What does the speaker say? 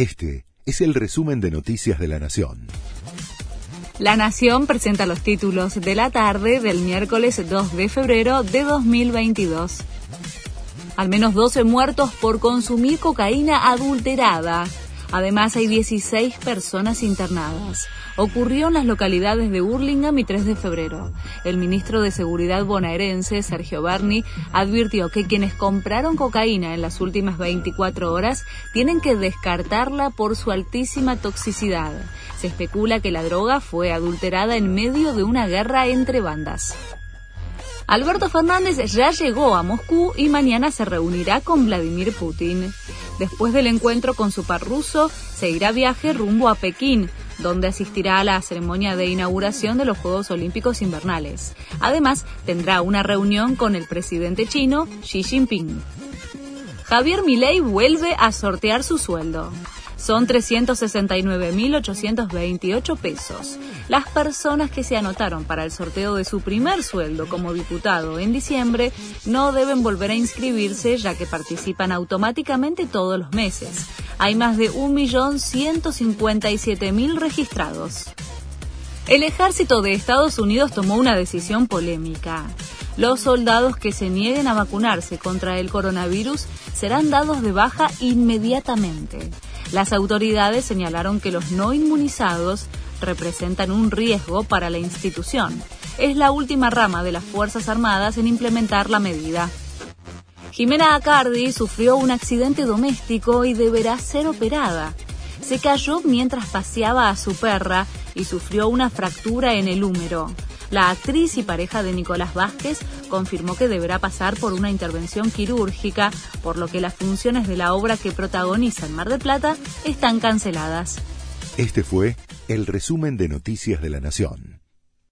Este es el resumen de Noticias de la Nación. La Nación presenta los títulos de la tarde del miércoles 2 de febrero de 2022. Al menos 12 muertos por consumir cocaína adulterada. Además, hay 16 personas internadas. Ocurrió en las localidades de Hurlingham y 3 de febrero. El ministro de Seguridad bonaerense, Sergio Barni, advirtió que quienes compraron cocaína en las últimas 24 horas tienen que descartarla por su altísima toxicidad. Se especula que la droga fue adulterada en medio de una guerra entre bandas. Alberto Fernández ya llegó a Moscú y mañana se reunirá con Vladimir Putin. Después del encuentro con su par ruso, se irá viaje rumbo a Pekín, donde asistirá a la ceremonia de inauguración de los Juegos Olímpicos Invernales. Además, tendrá una reunión con el presidente chino Xi Jinping. Javier Milei vuelve a sortear su sueldo son 369.828 pesos. Las personas que se anotaron para el sorteo de su primer sueldo como diputado en diciembre no deben volver a inscribirse ya que participan automáticamente todos los meses. Hay más de 1.157.000 registrados. El ejército de Estados Unidos tomó una decisión polémica. Los soldados que se nieguen a vacunarse contra el coronavirus serán dados de baja inmediatamente. Las autoridades señalaron que los no inmunizados representan un riesgo para la institución. Es la última rama de las Fuerzas Armadas en implementar la medida. Jimena Acardi sufrió un accidente doméstico y deberá ser operada. Se cayó mientras paseaba a su perra y sufrió una fractura en el húmero. La actriz y pareja de Nicolás Vázquez confirmó que deberá pasar por una intervención quirúrgica, por lo que las funciones de la obra que protagoniza en Mar del Plata están canceladas. Este fue el resumen de Noticias de la Nación.